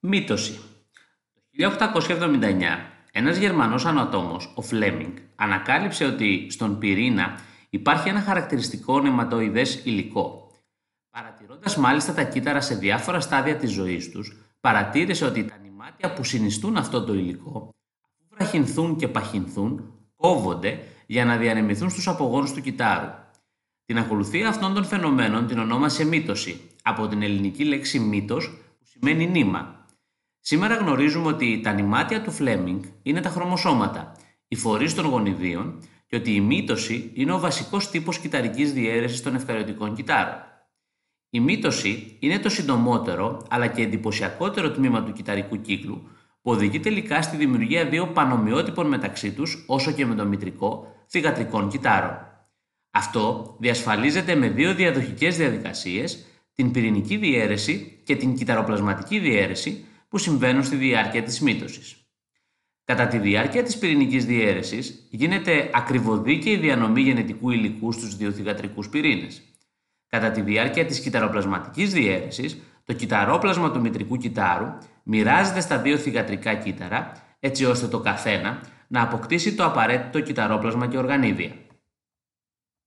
Μύτωση Το 1879 ένας Γερμανός ανατόμος, ο Φλέμινγκ, ανακάλυψε ότι στον πυρήνα υπάρχει ένα χαρακτηριστικό νεματοειδές υλικό. Παρατηρώντας μάλιστα τα κύτταρα σε διάφορα στάδια της ζωής τους, παρατήρησε ότι τα νημάτια που συνιστούν αυτό το υλικό, αφού βραχυνθούν και παχυνθούν, κόβονται για να διανεμηθούν στους απογόνους του κυτάρου. Την ακολουθία αυτών των φαινομένων την ονόμασε μύτωση, από την ελληνική λέξη μύτος που σημαίνει νήμα. Σήμερα γνωρίζουμε ότι τα νημάτια του Φλέμινγκ είναι τα χρωμοσώματα, οι φορείς των γονιδίων και ότι η μύτωση είναι ο βασικός τύπος κυταρικής διαίρεσης των ευκαριωτικών κυτάρων. Η μύτωση είναι το συντομότερο αλλά και εντυπωσιακότερο τμήμα του κυταρικού κύκλου που οδηγεί τελικά στη δημιουργία δύο πανομοιότυπων μεταξύ τους όσο και με το μητρικό θυγατρικών κυτάρων. Αυτό διασφαλίζεται με δύο διαδοχικές διαδικασίες, την πυρηνική διαίρεση και την κυταροπλασματική διαίρεση που συμβαίνουν στη διάρκεια της μύτωσης. Κατά τη διάρκεια της πυρηνικής διαίρεσης γίνεται ακριβοδίκαιη διανομή γενετικού υλικού στους δύο θυγατρικούς πυρήνες. Κατά τη διάρκεια της κυταροπλασματικής διαίρεσης, το κυταρόπλασμα του μητρικού κυτάρου μοιράζεται στα δύο θυγατρικά κύτταρα, έτσι ώστε το καθένα να αποκτήσει το απαραίτητο κυταρόπλασμα και οργανίδια.